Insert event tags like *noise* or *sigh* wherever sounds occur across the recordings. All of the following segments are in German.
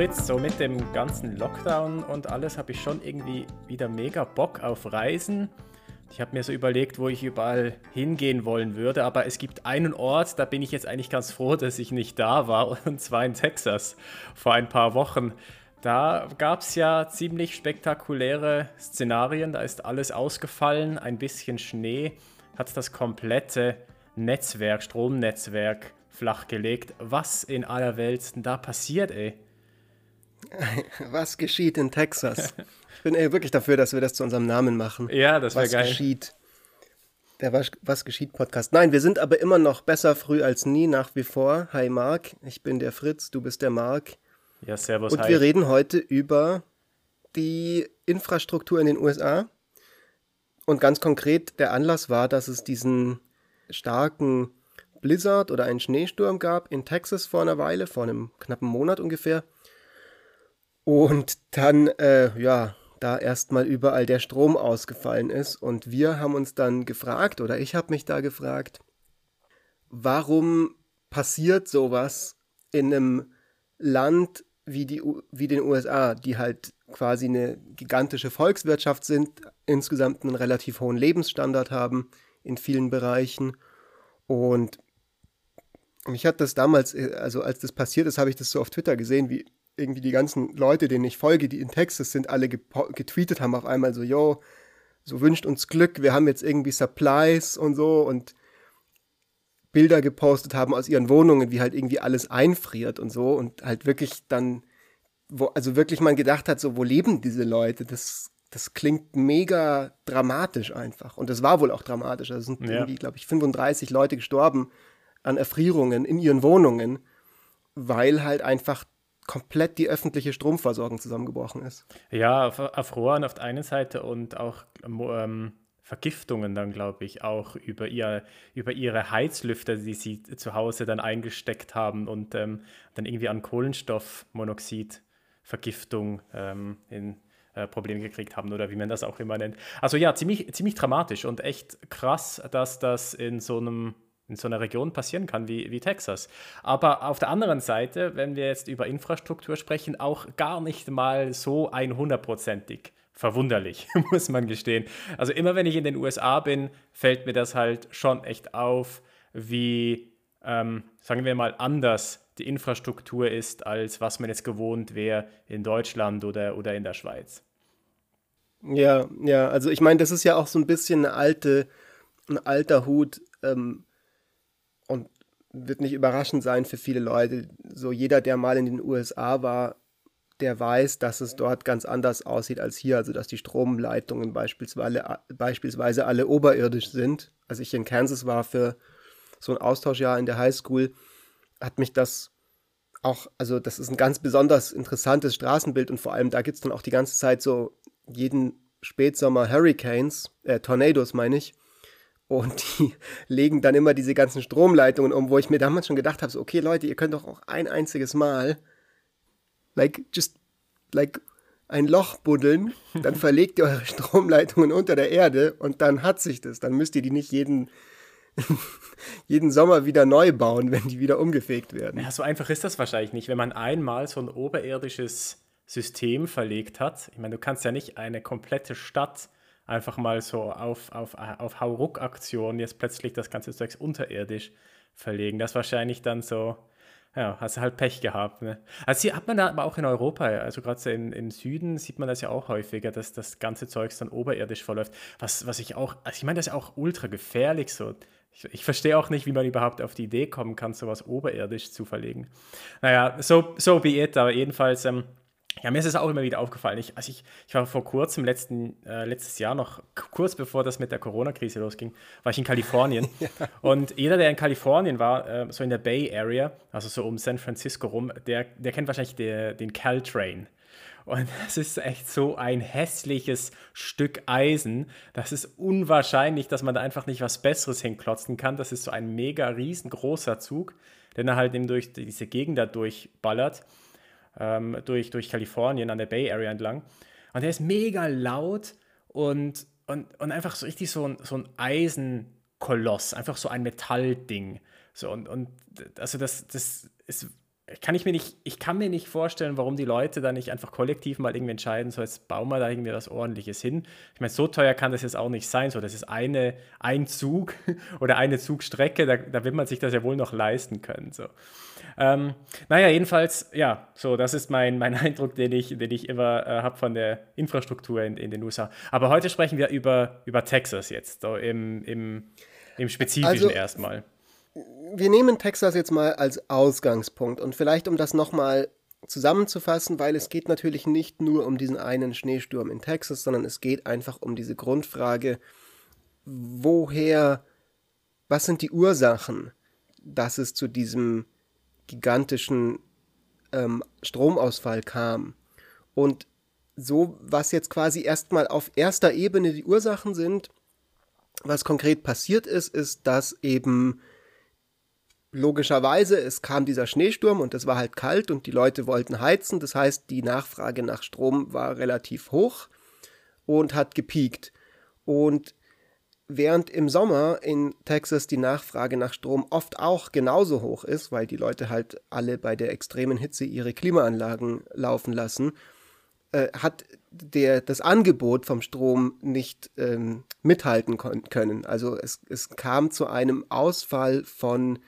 Fritz, so mit dem ganzen Lockdown und alles habe ich schon irgendwie wieder mega Bock auf Reisen. Ich habe mir so überlegt, wo ich überall hingehen wollen würde, aber es gibt einen Ort, da bin ich jetzt eigentlich ganz froh, dass ich nicht da war, *laughs* und zwar in Texas vor ein paar Wochen. Da gab es ja ziemlich spektakuläre Szenarien, da ist alles ausgefallen, ein bisschen Schnee hat das komplette Netzwerk, Stromnetzwerk flachgelegt. Was in aller Welt denn da passiert, ey? *laughs* Was geschieht in Texas? Ich bin ey, wirklich dafür, dass wir das zu unserem Namen machen. Ja, das wäre geil. Was geschieht? Der Was, Was geschieht Podcast. Nein, wir sind aber immer noch besser früh als nie, nach wie vor. Hi Marc, ich bin der Fritz, du bist der Marc. Ja, servus. Und hi. wir reden heute über die Infrastruktur in den USA. Und ganz konkret, der Anlass war, dass es diesen starken Blizzard oder einen Schneesturm gab in Texas vor einer Weile, vor einem knappen Monat ungefähr. Und dann, äh, ja, da erstmal überall der Strom ausgefallen ist. Und wir haben uns dann gefragt, oder ich habe mich da gefragt, warum passiert sowas in einem Land wie, die, wie den USA, die halt quasi eine gigantische Volkswirtschaft sind, insgesamt einen relativ hohen Lebensstandard haben in vielen Bereichen. Und mich hat das damals, äh, also als das passiert ist, habe ich das so auf Twitter gesehen, wie irgendwie die ganzen Leute, denen ich folge, die in Texas sind, alle getweetet haben auf einmal so, yo, so wünscht uns Glück, wir haben jetzt irgendwie Supplies und so und Bilder gepostet haben aus ihren Wohnungen, wie halt irgendwie alles einfriert und so und halt wirklich dann, wo, also wirklich man gedacht hat, so, wo leben diese Leute? Das, das klingt mega dramatisch einfach. Und das war wohl auch dramatisch. Also sind ja. irgendwie, glaube ich, 35 Leute gestorben an Erfrierungen in ihren Wohnungen, weil halt einfach komplett die öffentliche Stromversorgung zusammengebrochen ist. Ja, erfroren auf der einen Seite und auch ähm, Vergiftungen dann, glaube ich, auch über, ihr, über ihre Heizlüfter, die sie zu Hause dann eingesteckt haben und ähm, dann irgendwie an Kohlenstoffmonoxid-Vergiftung ähm, in äh, Probleme gekriegt haben oder wie man das auch immer nennt. Also ja, ziemlich, ziemlich dramatisch und echt krass, dass das in so einem in so einer Region passieren kann wie, wie Texas. Aber auf der anderen Seite, wenn wir jetzt über Infrastruktur sprechen, auch gar nicht mal so 100%ig verwunderlich, *laughs* muss man gestehen. Also immer wenn ich in den USA bin, fällt mir das halt schon echt auf, wie, ähm, sagen wir mal, anders die Infrastruktur ist, als was man jetzt gewohnt wäre in Deutschland oder, oder in der Schweiz. Ja, ja, also ich meine, das ist ja auch so ein bisschen eine alte, ein alter Hut. Ähm, und wird nicht überraschend sein für viele Leute. So jeder, der mal in den USA war, der weiß, dass es dort ganz anders aussieht als hier. Also dass die Stromleitungen beispielsweise, beispielsweise alle oberirdisch sind. Als ich in Kansas war für so ein Austauschjahr in der Highschool, hat mich das auch, also das ist ein ganz besonders interessantes Straßenbild und vor allem da gibt es dann auch die ganze Zeit so jeden Spätsommer Hurricanes, äh, Tornados meine ich. Und die *laughs* legen dann immer diese ganzen Stromleitungen um, wo ich mir damals schon gedacht habe, so, okay Leute, ihr könnt doch auch ein einziges Mal, like, just, like, ein Loch buddeln, *laughs* dann verlegt ihr eure Stromleitungen unter der Erde und dann hat sich das. Dann müsst ihr die nicht jeden, *laughs* jeden Sommer wieder neu bauen, wenn die wieder umgefegt werden. Ja, so einfach ist das wahrscheinlich nicht. Wenn man einmal so ein oberirdisches System verlegt hat, ich meine, du kannst ja nicht eine komplette Stadt einfach mal so auf, auf, auf Hauruck-Aktion jetzt plötzlich das ganze Zeugs unterirdisch verlegen. Das wahrscheinlich dann so, ja, hast du halt Pech gehabt. Ne? Also hier hat man da aber auch in Europa, also gerade so im Süden sieht man das ja auch häufiger, dass das ganze Zeugs dann oberirdisch verläuft. Was, was ich auch, also ich meine, das ist auch ultra gefährlich so. Ich, ich verstehe auch nicht, wie man überhaupt auf die Idee kommen kann, sowas oberirdisch zu verlegen. Naja, so, so be it, aber jedenfalls, ähm, ja, mir ist es auch immer wieder aufgefallen. Ich, also ich, ich war vor kurzem, letzten, äh, letztes Jahr noch, kurz bevor das mit der Corona-Krise losging, war ich in Kalifornien. *laughs* ja. Und jeder, der in Kalifornien war, äh, so in der Bay Area, also so um San Francisco rum, der, der kennt wahrscheinlich der, den Caltrain. Und *laughs* das ist echt so ein hässliches Stück Eisen. Das ist unwahrscheinlich, dass man da einfach nicht was Besseres hinklotzen kann. Das ist so ein mega riesengroßer Zug, der dann halt eben durch diese Gegend da durchballert ähm, durch, durch Kalifornien an der Bay Area entlang. Und der ist mega laut und, und, und einfach so richtig so ein, so ein Eisenkoloss, einfach so ein Metallding. So, und, und also das, das ist kann ich mir nicht, ich kann mir nicht vorstellen, warum die Leute da nicht einfach kollektiv mal irgendwie entscheiden, so jetzt bauen wir da irgendwie was ordentliches hin. Ich meine, so teuer kann das jetzt auch nicht sein. So, das ist eine, ein Zug *laughs* oder eine Zugstrecke, da, da wird man sich das ja wohl noch leisten können. So. Ähm, naja, jedenfalls, ja, so, das ist mein, mein *laughs* Eindruck, den ich, den ich immer äh, habe von der Infrastruktur in, in den USA. Aber heute sprechen wir über, über Texas jetzt, so im, im, im Spezifischen also, erstmal wir nehmen Texas jetzt mal als Ausgangspunkt und vielleicht um das nochmal zusammenzufassen, weil es geht natürlich nicht nur um diesen einen Schneesturm in Texas, sondern es geht einfach um diese Grundfrage, woher, was sind die Ursachen, dass es zu diesem gigantischen ähm, Stromausfall kam. Und so, was jetzt quasi erstmal auf erster Ebene die Ursachen sind, was konkret passiert ist, ist, dass eben logischerweise, es kam dieser Schneesturm und es war halt kalt und die Leute wollten heizen. Das heißt, die Nachfrage nach Strom war relativ hoch und hat gepiekt. Und während im Sommer in Texas die Nachfrage nach Strom oft auch genauso hoch ist, weil die Leute halt alle bei der extremen Hitze ihre Klimaanlagen laufen lassen, äh, hat der, das Angebot vom Strom nicht ähm, mithalten können. Also es, es kam zu einem Ausfall von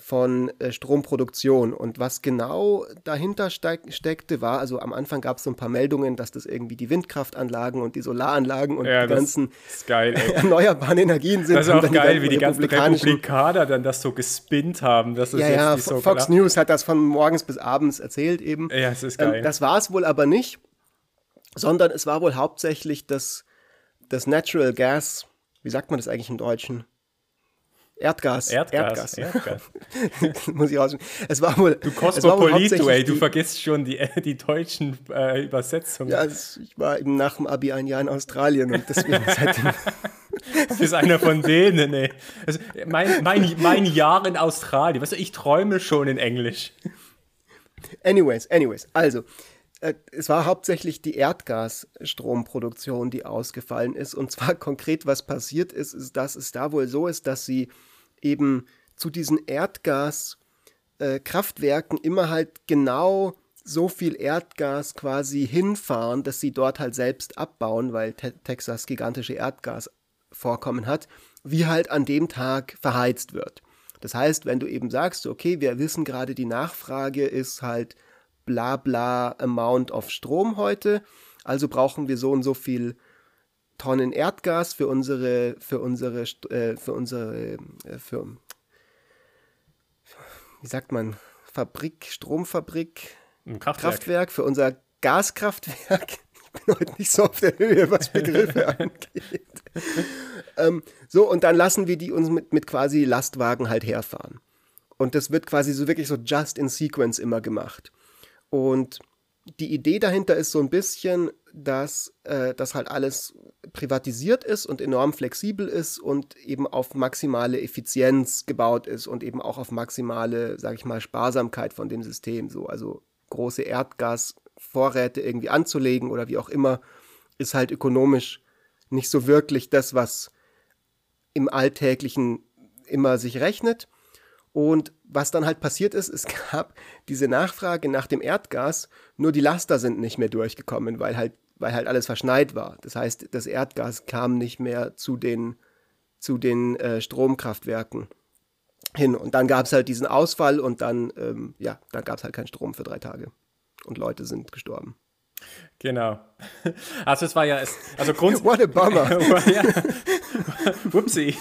von äh, Stromproduktion. Und was genau dahinter steck, steckte, war, also am Anfang gab es so ein paar Meldungen, dass das irgendwie die Windkraftanlagen und die Solaranlagen und ja, die ganzen geil, *laughs* erneuerbaren Energien sind. Das ist auch geil, wie die ganzen Republikaner dann das so gespinnt haben. Das ist ja, ja, so Fox klar. News hat das von morgens bis abends erzählt eben. Ja, es ist geil. Ähm, das war es wohl aber nicht, sondern es war wohl hauptsächlich das, das Natural Gas, wie sagt man das eigentlich im Deutschen? Erdgas. Erdgas. Erdgas. Erdgas. *laughs* Muss ich rausfinden. Es war wohl. Du Kosmopolit, du, ey, du vergisst schon die, die deutschen äh, Übersetzungen. Ja, es, ich war eben nach dem Abi ein Jahr in Australien und deswegen *laughs* seitdem. Du bist einer von denen, ey. Also mein, mein, mein Jahr in Australien. Weißt du, ich träume schon in Englisch. Anyways, anyways. Also, äh, es war hauptsächlich die Erdgasstromproduktion, die ausgefallen ist. Und zwar *laughs* konkret, was passiert ist, ist, dass es da wohl so ist, dass sie eben zu diesen Erdgaskraftwerken äh, immer halt genau so viel Erdgas quasi hinfahren, dass sie dort halt selbst abbauen, weil te Texas gigantische Erdgasvorkommen hat, wie halt an dem Tag verheizt wird. Das heißt, wenn du eben sagst, okay, wir wissen gerade, die Nachfrage ist halt bla bla Amount of Strom heute, also brauchen wir so und so viel Tonnen Erdgas für unsere, für unsere, äh, für unsere, äh, für, wie sagt man, Fabrik, Stromfabrik, Kraftwerk. Kraftwerk, für unser Gaskraftwerk. *laughs* Ich bin heute nicht so auf der Höhe, was Begriffe *laughs* angeht. ähm, so, und dann lassen wir die uns mit, mit quasi Lastwagen halt herfahren. Und das wird quasi so wirklich so just in sequence immer gemacht. Und die Idee dahinter ist so ein bisschen, dass äh, das halt alles privatisiert ist und enorm flexibel ist und eben auf maximale Effizienz gebaut ist und eben auch auf maximale, sag ich mal, Sparsamkeit von dem System. So, also große Erdgasvorräte irgendwie anzulegen oder wie auch immer, ist halt ökonomisch nicht so wirklich das, was im Alltäglichen immer sich rechnet. Und was dann halt passiert ist, es *laughs* gab diese Nachfrage nach dem Erdgas, nur die Laster sind nicht mehr durchgekommen, weil halt, weil halt alles verschneit war. Das heißt, das Erdgas kam nicht mehr zu den, zu den äh, Stromkraftwerken hin. Und dann gab es halt diesen Ausfall und dann, ähm, ja, dann gab es halt keinen Strom für drei Tage. Und Leute sind gestorben. Genau. *laughs* Also es war ja, also grundsätzlich. *laughs* What a bummer. ja. Whoopsie.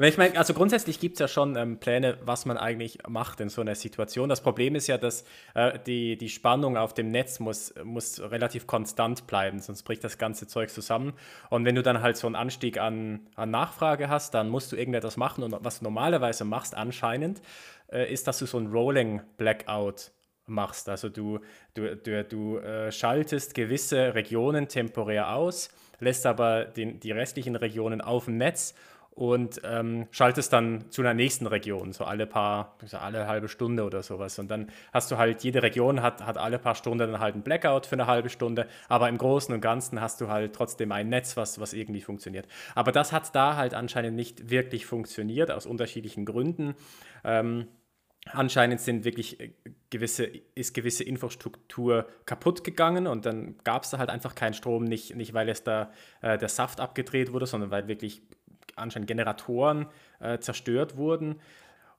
Ich meine, also grundsätzlich gibt es ja schon ähm, Pläne, was man eigentlich macht in so einer Situation. Das Problem ist ja, dass äh, die, die Spannung auf dem Netz muss, muss relativ konstant bleiben, sonst bricht das ganze Zeug zusammen. Und wenn du dann halt so einen Anstieg an, an Nachfrage hast, dann musst du irgendetwas machen. Und was du normalerweise machst anscheinend, äh, ist, dass du so ein Rolling Blackout machst. Also du, du, du, du äh, schaltest gewisse Regionen temporär aus, lässt aber den, die restlichen Regionen auf dem Netz und ähm, schaltest dann zu einer nächsten Region, so alle paar, alle halbe Stunde oder sowas. Und dann hast du halt, jede Region hat, hat alle paar Stunden dann halt ein Blackout für eine halbe Stunde, aber im Großen und Ganzen hast du halt trotzdem ein Netz, was, was irgendwie funktioniert. Aber das hat da halt anscheinend nicht wirklich funktioniert, aus unterschiedlichen Gründen. Ähm, anscheinend sind wirklich äh, gewisse, ist gewisse Infrastruktur kaputt gegangen und dann gab es da halt einfach keinen Strom, nicht, nicht weil es da äh, der Saft abgedreht wurde, sondern weil wirklich anscheinend Generatoren äh, zerstört wurden.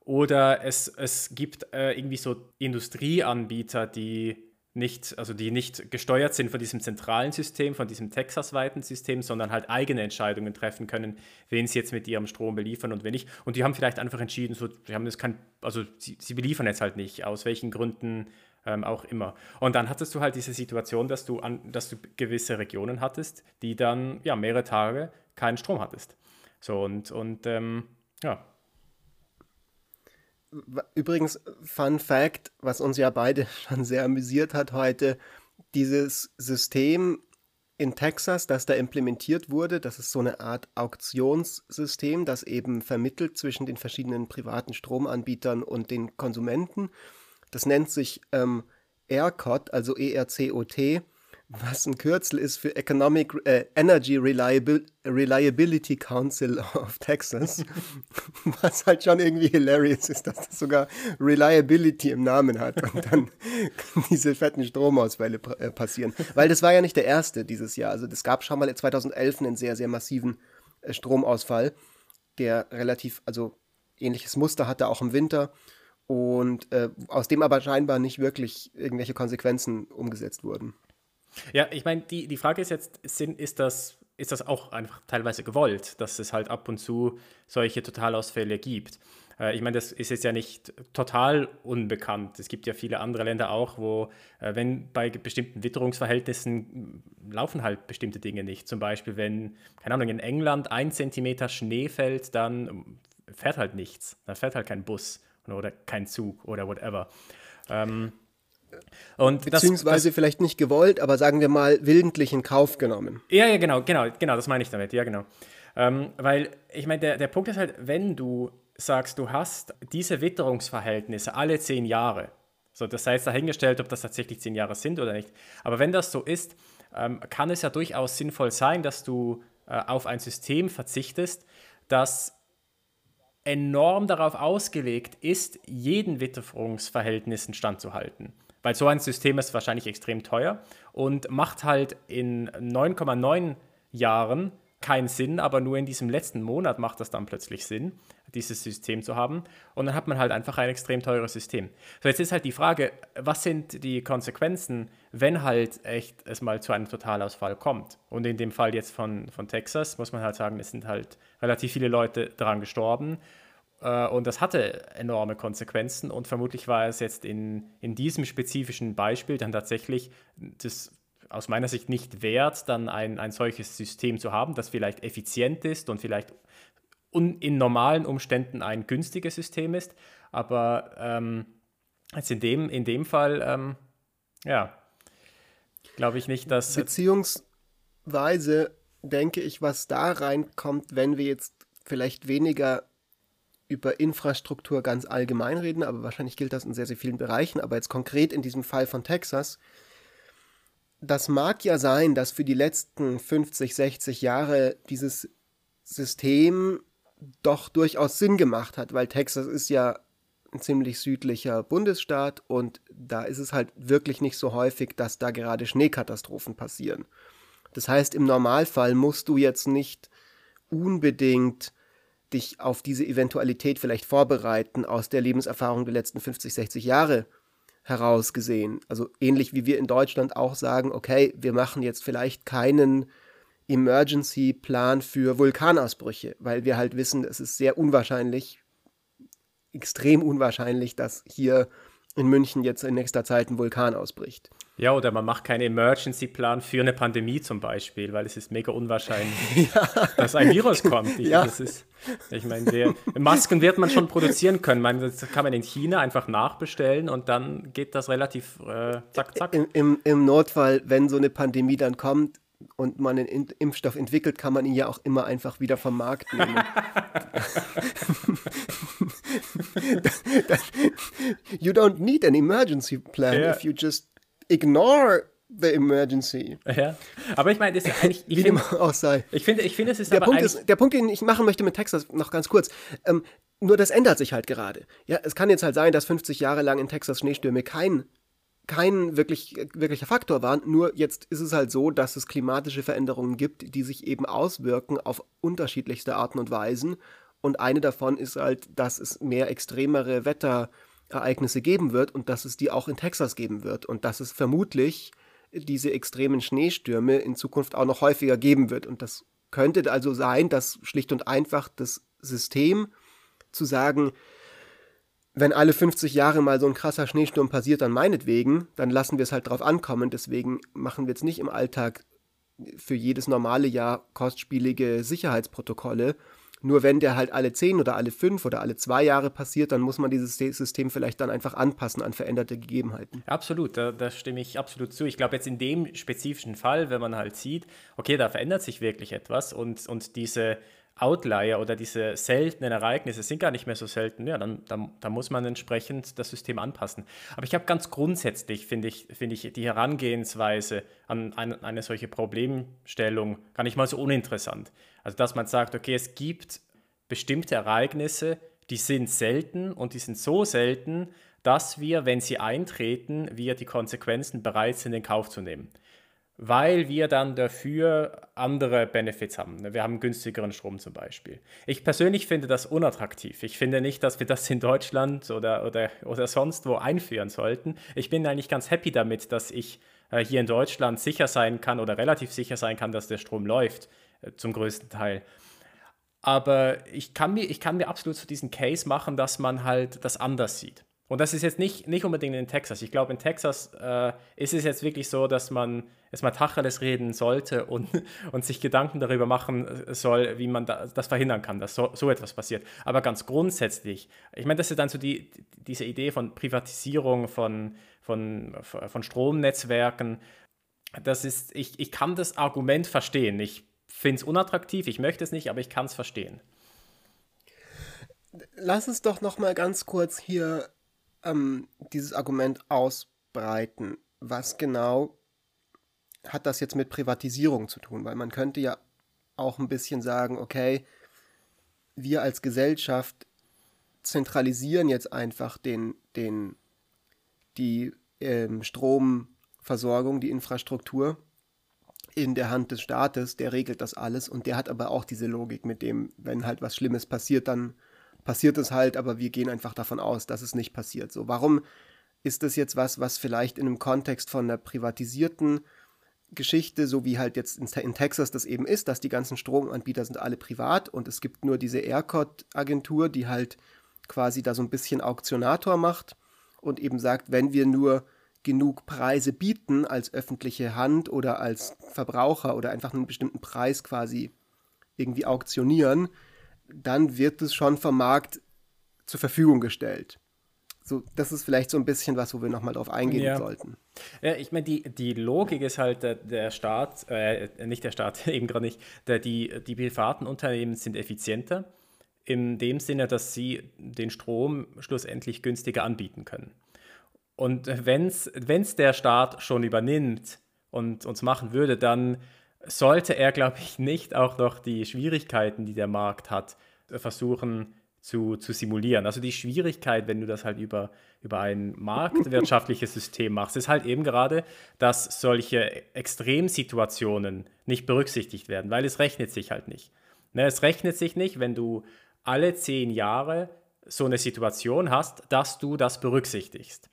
Oder es, es gibt äh, irgendwie so Industrieanbieter, die nicht, also die nicht gesteuert sind von diesem zentralen System, von diesem Texas-weiten System, sondern halt eigene Entscheidungen treffen können, wen sie jetzt mit ihrem Strom beliefern und wen nicht. Und die haben vielleicht einfach entschieden, so, sie haben das kein, also sie, sie beliefern jetzt halt nicht, aus welchen Gründen ähm, auch immer. Und dann hattest du halt diese Situation, dass du, an, dass du gewisse Regionen hattest, die dann ja mehrere Tage keinen Strom hattest. So und, und ähm, ja, Übrigens, Fun Fact, was uns ja beide *laughs* schon sehr amüsiert hat heute, dieses System in Texas, das da implementiert wurde, das ist so eine Art Auktionssystem, das eben vermittelt zwischen den verschiedenen privaten Stromanbietern und den Konsumenten. Das nennt sich ähm, ERCOT, also E-R-C-O-T was ein Kürzel ist für Economic äh, Energy Reliabil Reliability Council of Texas, *laughs* was halt schon irgendwie hilarious ist, dass das sogar Reliability im Namen hat und dann *laughs* diese fetten Stromausfälle äh, passieren. Weil das war ja nicht der erste dieses Jahr. Also es gab schon mal 2011 einen sehr, sehr massiven äh, Stromausfall, der relativ, also ähnliches Muster hatte auch im Winter und äh, aus dem aber scheinbar nicht wirklich irgendwelche Konsequenzen umgesetzt wurden. Ja, ich meine, die, die Frage ist jetzt, ist, das, ist das auch einfach teilweise gewollt, dass es halt ab und zu solche Totalausfälle gibt? Äh, ich meine, das ist jetzt ja nicht total unbekannt. Es gibt ja viele andere Länder auch, wo, äh, wenn bei bestimmten Witterungsverhältnissen laufen halt bestimmte Dinge nicht. Zum Beispiel, wenn, keine Ahnung, in England ein Zentimeter Schnee fällt, dann fährt halt nichts. Dann fährt halt kein Bus oder kein Zug oder whatever. Ähm, und Beziehungsweise das, vielleicht nicht gewollt, aber sagen wir mal willentlich in Kauf genommen. Ja, ja, genau, genau, genau, das meine ich damit, ja, genau. Ähm, weil, ich meine, der, der Punkt ist halt, wenn du sagst, du hast diese Witterungsverhältnisse alle zehn Jahre, so, das sei jetzt dahingestellt, ob das tatsächlich zehn Jahre sind oder nicht, aber wenn das so ist, ähm, kann es ja durchaus sinnvoll sein, dass du äh, auf ein System verzichtest, das enorm darauf ausgelegt ist, jeden Witterungsverhältnissen standzuhalten. Weil so ein System ist wahrscheinlich extrem teuer und macht halt in 9,9 Jahren keinen Sinn, aber nur in diesem letzten Monat macht das dann plötzlich Sinn, dieses System zu haben. Und dann hat man halt einfach ein extrem teures System. So, jetzt ist halt die Frage, was sind die Konsequenzen, wenn halt echt es mal zu einem Totalausfall kommt? Und in dem Fall jetzt von, von Texas muss man halt sagen, es sind halt relativ viele Leute daran gestorben. Äh, und das hatte enorme Konsequenzen und vermutlich war es jetzt in, in diesem spezifischen Beispiel dann tatsächlich das aus meiner Sicht nicht wert, dann ein, ein solches System zu haben, das vielleicht effizient ist und vielleicht un, in normalen Umständen ein günstiges System ist. Aber ähm, jetzt in dem, in dem Fall, ähm, ja, glaube ich nicht, dass. Beziehungsweise denke ich, was da reinkommt, wenn wir jetzt vielleicht weniger über Infrastruktur ganz allgemein reden, aber wahrscheinlich gilt das in sehr, sehr vielen Bereichen. Aber jetzt konkret in diesem Fall von Texas, das mag ja sein, dass für die letzten 50, 60 Jahre dieses System doch durchaus Sinn gemacht hat, weil Texas ist ja ein ziemlich südlicher Bundesstaat und da ist es halt wirklich nicht so häufig, dass da gerade Schneekatastrophen passieren. Das heißt, im Normalfall musst du jetzt nicht unbedingt dich auf diese Eventualität vielleicht vorbereiten aus der Lebenserfahrung der letzten 50, 60 Jahre heraus gesehen. Also ähnlich wie wir in Deutschland auch sagen, okay, wir machen jetzt vielleicht keinen Emergency-Plan für Vulkanausbrüche, weil wir halt wissen, es ist sehr unwahrscheinlich, extrem unwahrscheinlich, dass hier in München jetzt in nächster Zeit ein Vulkan ausbricht. Ja, oder man macht keinen Emergency-Plan für eine Pandemie zum Beispiel, weil es ist mega unwahrscheinlich, *laughs* ja. dass ein Virus kommt. Ich, ja. das ist, ich meine, Masken wird man schon produzieren können. Man, das kann man in China einfach nachbestellen und dann geht das relativ äh, zack, zack. Im, im, Im Notfall, wenn so eine Pandemie dann kommt, und man einen Impfstoff entwickelt, kann man ihn ja auch immer einfach wieder vom Markt nehmen. *laughs* *laughs* you don't need an emergency plan yeah. if you just ignore the emergency. Ja, aber ich meine, das ist eigentlich. *laughs* Wie dem auch sei. Ich finde, ich finde, es ist der Punkt ist, Der Punkt, den ich machen möchte mit Texas, noch ganz kurz. Ähm, nur das ändert sich halt gerade. Ja, es kann jetzt halt sein, dass 50 Jahre lang in Texas Schneestürme kein kein wirklich, wirklicher Faktor waren. Nur jetzt ist es halt so, dass es klimatische Veränderungen gibt, die sich eben auswirken auf unterschiedlichste Arten und Weisen. Und eine davon ist halt, dass es mehr extremere Wetterereignisse geben wird und dass es die auch in Texas geben wird. Und dass es vermutlich diese extremen Schneestürme in Zukunft auch noch häufiger geben wird. Und das könnte also sein, dass schlicht und einfach das System zu sagen, wenn alle 50 Jahre mal so ein krasser Schneesturm passiert, dann meinetwegen, dann lassen wir es halt drauf ankommen. Deswegen machen wir jetzt nicht im Alltag für jedes normale Jahr kostspielige Sicherheitsprotokolle. Nur wenn der halt alle 10 oder alle 5 oder alle 2 Jahre passiert, dann muss man dieses System vielleicht dann einfach anpassen an veränderte Gegebenheiten. Absolut, da, da stimme ich absolut zu. Ich glaube jetzt in dem spezifischen Fall, wenn man halt sieht, okay, da verändert sich wirklich etwas und, und diese Outlier oder diese seltenen Ereignisse sind gar nicht mehr so selten, ja, dann, dann, dann muss man entsprechend das System anpassen. Aber ich habe ganz grundsätzlich, finde ich, find ich die Herangehensweise an eine, eine solche Problemstellung gar nicht mal so uninteressant. Also, dass man sagt, okay, es gibt bestimmte Ereignisse, die sind selten und die sind so selten, dass wir, wenn sie eintreten, wir die Konsequenzen bereit sind, in Kauf zu nehmen weil wir dann dafür andere Benefits haben. Wir haben günstigeren Strom zum Beispiel. Ich persönlich finde das unattraktiv. Ich finde nicht, dass wir das in Deutschland oder, oder, oder sonst wo einführen sollten. Ich bin eigentlich ganz happy damit, dass ich äh, hier in Deutschland sicher sein kann oder relativ sicher sein kann, dass der Strom läuft, äh, zum größten Teil. Aber ich kann, mir, ich kann mir absolut zu diesem Case machen, dass man halt das anders sieht. Und das ist jetzt nicht, nicht unbedingt in Texas. Ich glaube, in Texas äh, ist es jetzt wirklich so, dass man erstmal Tacheles reden sollte und, *laughs* und sich Gedanken darüber machen soll, wie man da, das verhindern kann, dass so, so etwas passiert. Aber ganz grundsätzlich, ich meine, das ist dann so die, diese Idee von Privatisierung von, von, von Stromnetzwerken. Das ist, ich, ich kann das Argument verstehen. Ich finde es unattraktiv, ich möchte es nicht, aber ich kann es verstehen. Lass es doch noch mal ganz kurz hier ähm, dieses Argument ausbreiten. Was genau hat das jetzt mit Privatisierung zu tun? Weil man könnte ja auch ein bisschen sagen, okay, wir als Gesellschaft zentralisieren jetzt einfach den, den, die ähm, Stromversorgung, die Infrastruktur in der Hand des Staates, der regelt das alles und der hat aber auch diese Logik mit dem, wenn halt was Schlimmes passiert, dann passiert es halt, aber wir gehen einfach davon aus, dass es nicht passiert. So, warum ist das jetzt was, was vielleicht in einem Kontext von einer privatisierten Geschichte, so wie halt jetzt in, Texas das eben ist, dass die ganzen Stromanbieter sind alle privat und es gibt nur diese ERCOT-Agentur, die halt quasi da so ein bisschen Auktionator macht und eben sagt, wenn wir nur genug Preise bieten als öffentliche Hand oder als Verbraucher oder einfach einen bestimmten Preis quasi irgendwie auktionieren, dann wird es schon vom Markt zur Verfügung gestellt. So, das ist vielleicht so ein bisschen was, wo wir nochmal drauf eingehen ja. sollten. Ja, ich meine, die, die Logik ist halt, der, der Staat, äh, nicht der Staat, *laughs* eben gerade nicht, der, die, die privaten Unternehmen sind effizienter, in dem Sinne, dass sie den Strom schlussendlich günstiger anbieten können. Und wenn es der Staat schon übernimmt und uns machen würde, dann sollte er, glaube ich, nicht auch noch die Schwierigkeiten, die der Markt hat, versuchen zu, zu simulieren. Also die Schwierigkeit, wenn du das halt über, über ein marktwirtschaftliches System machst, ist halt eben gerade, dass solche Extremsituationen nicht berücksichtigt werden, weil es rechnet sich halt nicht. Ne, es rechnet sich nicht, wenn du alle zehn Jahre so eine Situation hast, dass du das berücksichtigst.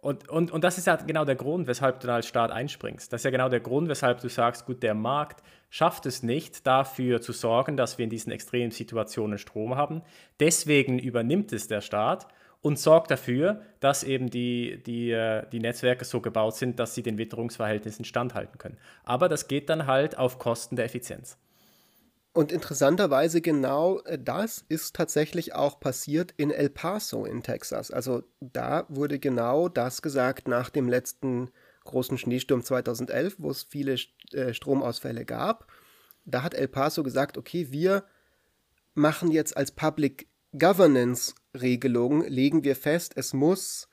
Und, und, und das ist ja genau der Grund, weshalb du als Staat einspringst. Das ist ja genau der Grund, weshalb du sagst, gut, der Markt schafft es nicht, dafür zu sorgen, dass wir in diesen extremen Situationen Strom haben. Deswegen übernimmt es der Staat und sorgt dafür, dass eben die, die, äh, die Netzwerke so gebaut sind, dass sie den Witterungsverhältnissen standhalten können. Aber das geht dann halt auf Kosten der Effizienz. Und interessanterweise genau äh, das ist tatsächlich auch passiert in El Paso in Texas. Also da wurde genau das gesagt nach dem letzten großen Schneesturm 2011, wo es viele äh, Stromausfälle gab. Da hat El Paso gesagt, okay, wir machen jetzt als Public Governance Regelung, legen wir fest, es muss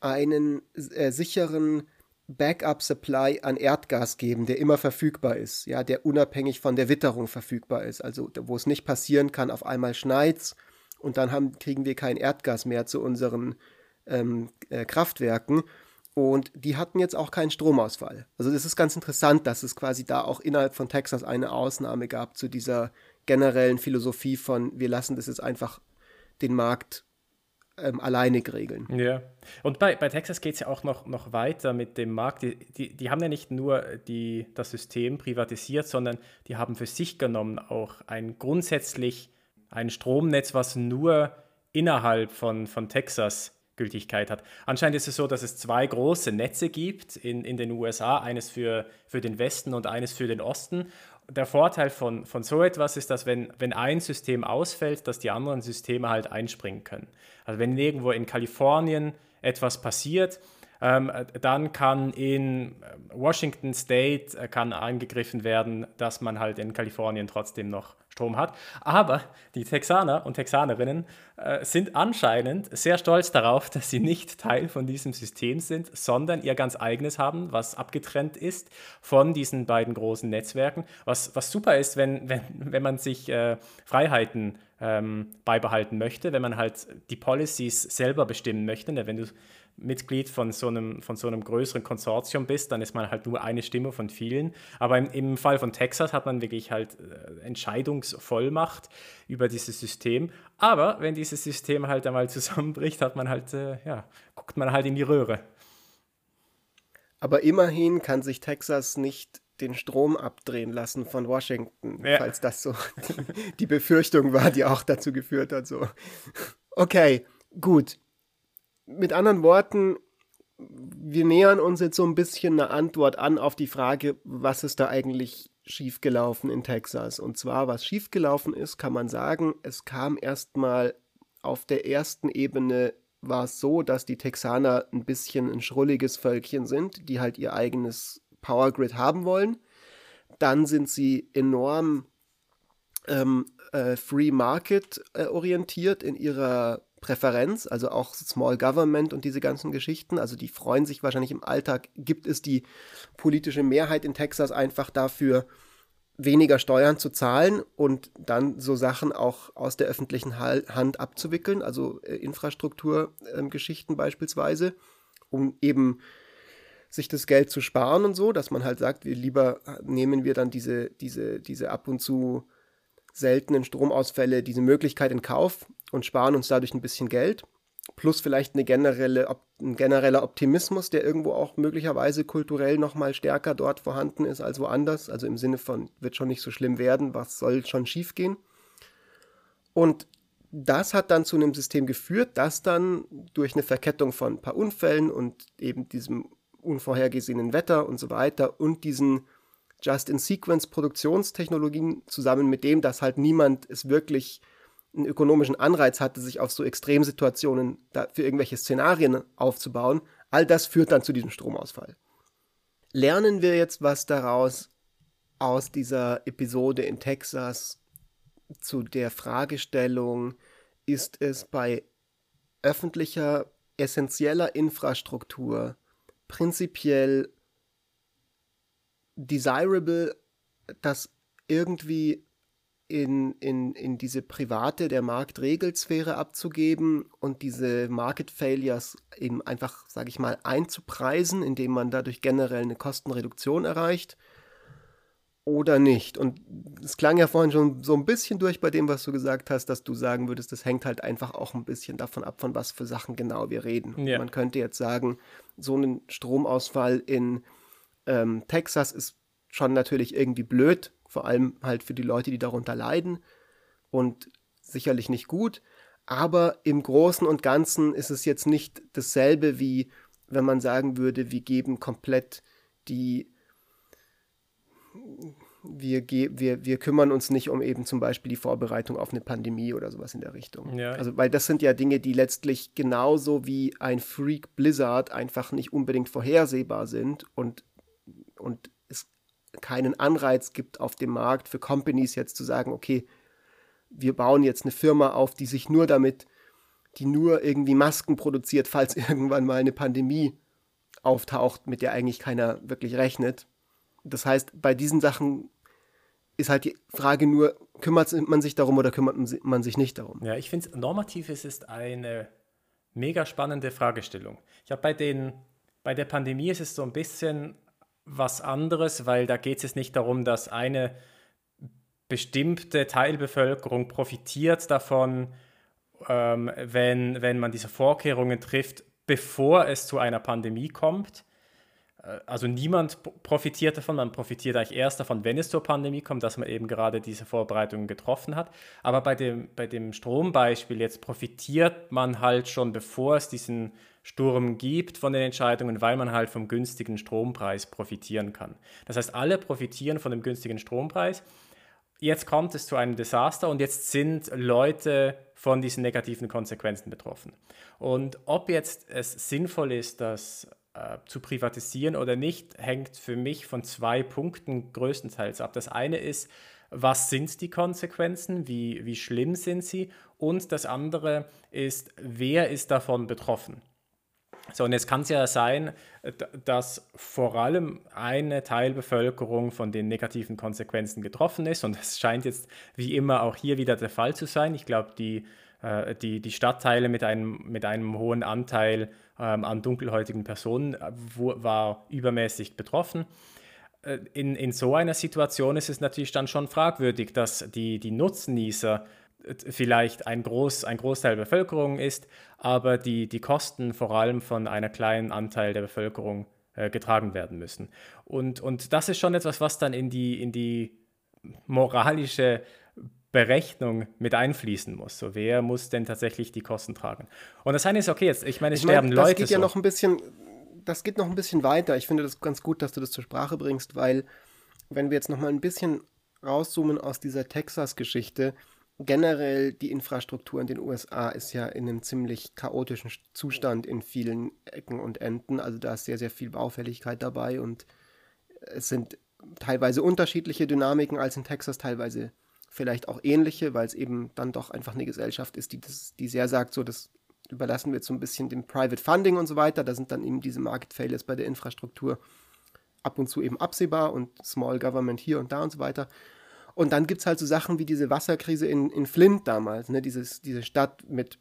einen äh, sicheren Backup-Supply an Erdgas geben, der immer verfügbar ist, ja, der unabhängig von der Witterung verfügbar ist, also wo es nicht passieren kann, auf einmal schneit's und dann haben, kriegen wir kein Erdgas mehr zu unseren ähm, äh, Kraftwerken. Und die hatten jetzt auch keinen Stromausfall. Also das ist ganz interessant, dass es quasi da auch innerhalb von Texas eine Ausnahme gab zu dieser generellen Philosophie von, wir lassen das jetzt einfach den Markt ähm, alleinig regeln. Ja, und bei, bei Texas geht es ja auch noch, noch weiter mit dem Markt. Die, die, die haben ja nicht nur die, das System privatisiert, sondern die haben für sich genommen auch ein grundsätzlich ein Stromnetz, was nur innerhalb von, von Texas Gültigkeit hat. Anscheinend ist es so, dass es zwei große Netze gibt in, in den USA, eines für, für den Westen und eines für den Osten. Der Vorteil von, von so etwas ist, dass wenn, wenn ein System ausfällt, dass die anderen Systeme halt einspringen können. Also wenn irgendwo in Kalifornien etwas passiert, ähm, dann kann in äh, Washington State äh, kann angegriffen werden, dass man halt in Kalifornien trotzdem noch Strom hat. Aber die Texaner und Texanerinnen äh, sind anscheinend sehr stolz darauf, dass sie nicht Teil von diesem System sind, sondern ihr ganz eigenes haben, was abgetrennt ist von diesen beiden großen Netzwerken. Was, was super ist, wenn, wenn, wenn man sich äh, Freiheiten ähm, beibehalten möchte, wenn man halt die Policies selber bestimmen möchte. Ne? Wenn du Mitglied von so einem, von so einem größeren Konsortium bist, dann ist man halt nur eine Stimme von vielen. Aber im, im Fall von Texas hat man wirklich halt äh, Entscheidungsvollmacht über dieses System. Aber wenn dieses System halt einmal *laughs* zusammenbricht, hat man halt, äh, ja, guckt man halt in die Röhre. Aber immerhin kann sich Texas nicht den Strom abdrehen lassen von Washington, ja. falls das so *laughs* die, die Befürchtung war, die auch dazu geführt hat. So. Okay, gut mit anderen Worten, wir nähern uns jetzt so ein bisschen eine Antwort an auf die Frage, was ist da eigentlich schiefgelaufen in Texas? Und zwar, was schiefgelaufen ist, kann man sagen, es kam erstmal auf der ersten Ebene war es so, dass die Texaner ein bisschen ein schrulliges Völkchen sind, die halt ihr eigenes Power Grid haben wollen. Dann sind sie enorm ähm, äh, Free Market äh, orientiert in ihrer Präferenz, also auch Small Government und diese ganzen Geschichten. Also die freuen sich wahrscheinlich im Alltag, gibt es die politische Mehrheit in Texas einfach dafür, weniger Steuern zu zahlen und dann so Sachen auch aus der öffentlichen Hand abzuwickeln, also äh, Infrastrukturgeschichten äh, beispielsweise, um eben sich das Geld zu sparen und so, dass man halt sagt, wir lieber nehmen wir dann diese, diese, diese ab und zu seltenen Stromausfälle diese Möglichkeit in Kauf und sparen uns dadurch ein bisschen Geld. Plus vielleicht eine generelle, ein genereller Optimismus, der irgendwo auch möglicherweise kulturell nochmal stärker dort vorhanden ist als woanders. Also im Sinne von, wird schon nicht so schlimm werden, was soll schon schief gehen. Und das hat dann zu einem System geführt, das dann durch eine Verkettung von ein paar Unfällen und eben diesem unvorhergesehenen Wetter und so weiter und diesen Just-in-Sequence-Produktionstechnologien zusammen mit dem, dass halt niemand es wirklich einen ökonomischen Anreiz hatte, sich auf so Extremsituationen für irgendwelche Szenarien aufzubauen, all das führt dann zu diesem Stromausfall. Lernen wir jetzt was daraus aus dieser Episode in Texas zu der Fragestellung, ist es bei öffentlicher, essentieller Infrastruktur prinzipiell desirable, das irgendwie in, in, in diese private, der Marktregelsphäre abzugeben und diese Market Failures eben einfach, sage ich mal, einzupreisen, indem man dadurch generell eine Kostenreduktion erreicht oder nicht. Und es klang ja vorhin schon so ein bisschen durch bei dem, was du gesagt hast, dass du sagen würdest, das hängt halt einfach auch ein bisschen davon ab, von was für Sachen genau wir reden. Ja. Man könnte jetzt sagen, so ein Stromausfall in ähm, Texas ist schon natürlich irgendwie blöd, vor allem halt für die Leute, die darunter leiden und sicherlich nicht gut. Aber im Großen und Ganzen ist es jetzt nicht dasselbe wie wenn man sagen würde, wir geben komplett die, wir, wir, wir kümmern uns nicht um eben zum Beispiel die Vorbereitung auf eine Pandemie oder sowas in der Richtung. Ja. Also, weil das sind ja Dinge, die letztlich genauso wie ein Freak Blizzard einfach nicht unbedingt vorhersehbar sind und und keinen Anreiz gibt auf dem Markt für Companies jetzt zu sagen, okay, wir bauen jetzt eine Firma auf, die sich nur damit, die nur irgendwie Masken produziert, falls *laughs* irgendwann mal eine Pandemie auftaucht, mit der eigentlich keiner wirklich rechnet. Das heißt, bei diesen Sachen ist halt die Frage nur, kümmert man sich darum oder kümmert man sich nicht darum? Ja, ich finde, normativ ist es eine mega spannende Fragestellung. Ich habe bei den, bei der Pandemie ist es so ein bisschen was anderes, weil da geht es nicht darum, dass eine bestimmte Teilbevölkerung profitiert davon, ähm, wenn, wenn man diese Vorkehrungen trifft, bevor es zu einer Pandemie kommt. Äh, also niemand profitiert davon, man profitiert eigentlich erst davon, wenn es zur Pandemie kommt, dass man eben gerade diese Vorbereitungen getroffen hat. Aber bei dem, bei dem Strombeispiel jetzt profitiert man halt schon, bevor es diesen Sturm gibt von den Entscheidungen, weil man halt vom günstigen Strompreis profitieren kann. Das heißt, alle profitieren von dem günstigen Strompreis. Jetzt kommt es zu einem Desaster und jetzt sind Leute von diesen negativen Konsequenzen betroffen. Und ob jetzt es sinnvoll ist, das äh, zu privatisieren oder nicht, hängt für mich von zwei Punkten größtenteils ab. Das eine ist, was sind die Konsequenzen, wie, wie schlimm sind sie? Und das andere ist, wer ist davon betroffen? So, und jetzt kann es ja sein, dass vor allem eine Teilbevölkerung von den negativen Konsequenzen getroffen ist. Und es scheint jetzt wie immer auch hier wieder der Fall zu sein. Ich glaube, die, äh, die, die Stadtteile mit einem, mit einem hohen Anteil ähm, an dunkelhäutigen Personen äh, wo, war übermäßig betroffen. Äh, in, in so einer Situation ist es natürlich dann schon fragwürdig, dass die, die Nutznießer äh, vielleicht ein, Groß, ein Großteil der Bevölkerung ist, aber die, die Kosten vor allem von einer kleinen Anteil der Bevölkerung äh, getragen werden müssen. Und, und das ist schon etwas, was dann in die, in die moralische Berechnung mit einfließen muss. So, wer muss denn tatsächlich die Kosten tragen? Und das eine ist okay, jetzt, ich meine, es ich sterben mein, das Leute. Das geht ja so. noch ein bisschen, das geht noch ein bisschen weiter. Ich finde das ganz gut, dass du das zur Sprache bringst, weil wenn wir jetzt noch mal ein bisschen rauszoomen aus dieser Texas-Geschichte, generell die Infrastruktur in den USA ist ja in einem ziemlich chaotischen Zustand in vielen Ecken und Enden. Also da ist sehr, sehr viel Baufälligkeit dabei und es sind teilweise unterschiedliche Dynamiken als in Texas, teilweise vielleicht auch ähnliche, weil es eben dann doch einfach eine Gesellschaft ist, die, das, die sehr sagt, so das überlassen wir jetzt so ein bisschen dem Private Funding und so weiter. Da sind dann eben diese Market Failures bei der Infrastruktur ab und zu eben absehbar und Small Government hier und da und so weiter. Und dann gibt es halt so Sachen wie diese Wasserkrise in, in Flint damals, ne? Dieses, diese Stadt mit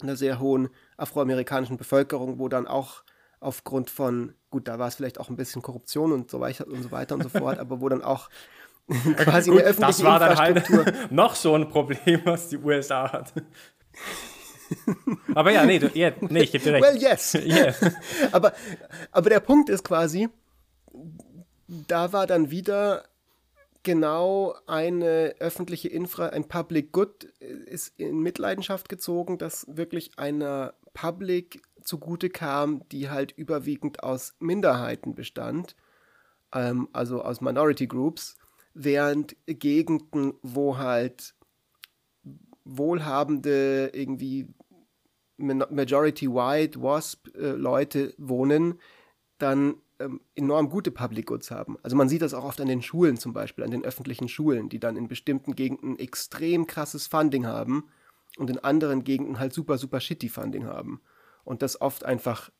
einer sehr hohen afroamerikanischen Bevölkerung, wo dann auch aufgrund von, gut, da war es vielleicht auch ein bisschen Korruption und so weiter und so weiter und so fort, *laughs* aber wo dann auch *laughs* quasi Gut, Das war dann halt *laughs* noch so ein Problem, was die USA hat. aber ja, nee, du, yeah, nee ich gebe dir recht. Well, yes. *laughs* yeah. aber, aber der Punkt ist quasi, da war dann wieder genau eine öffentliche Infra, ein Public Good ist in Mitleidenschaft gezogen, das wirklich einer Public zugute kam, die halt überwiegend aus Minderheiten bestand, ähm, also aus Minority Groups während Gegenden, wo halt wohlhabende, irgendwie Majority White, WASP äh, Leute wohnen, dann ähm, enorm gute Public Goods haben. Also man sieht das auch oft an den Schulen zum Beispiel, an den öffentlichen Schulen, die dann in bestimmten Gegenden extrem krasses Funding haben und in anderen Gegenden halt super, super shitty Funding haben. Und das oft einfach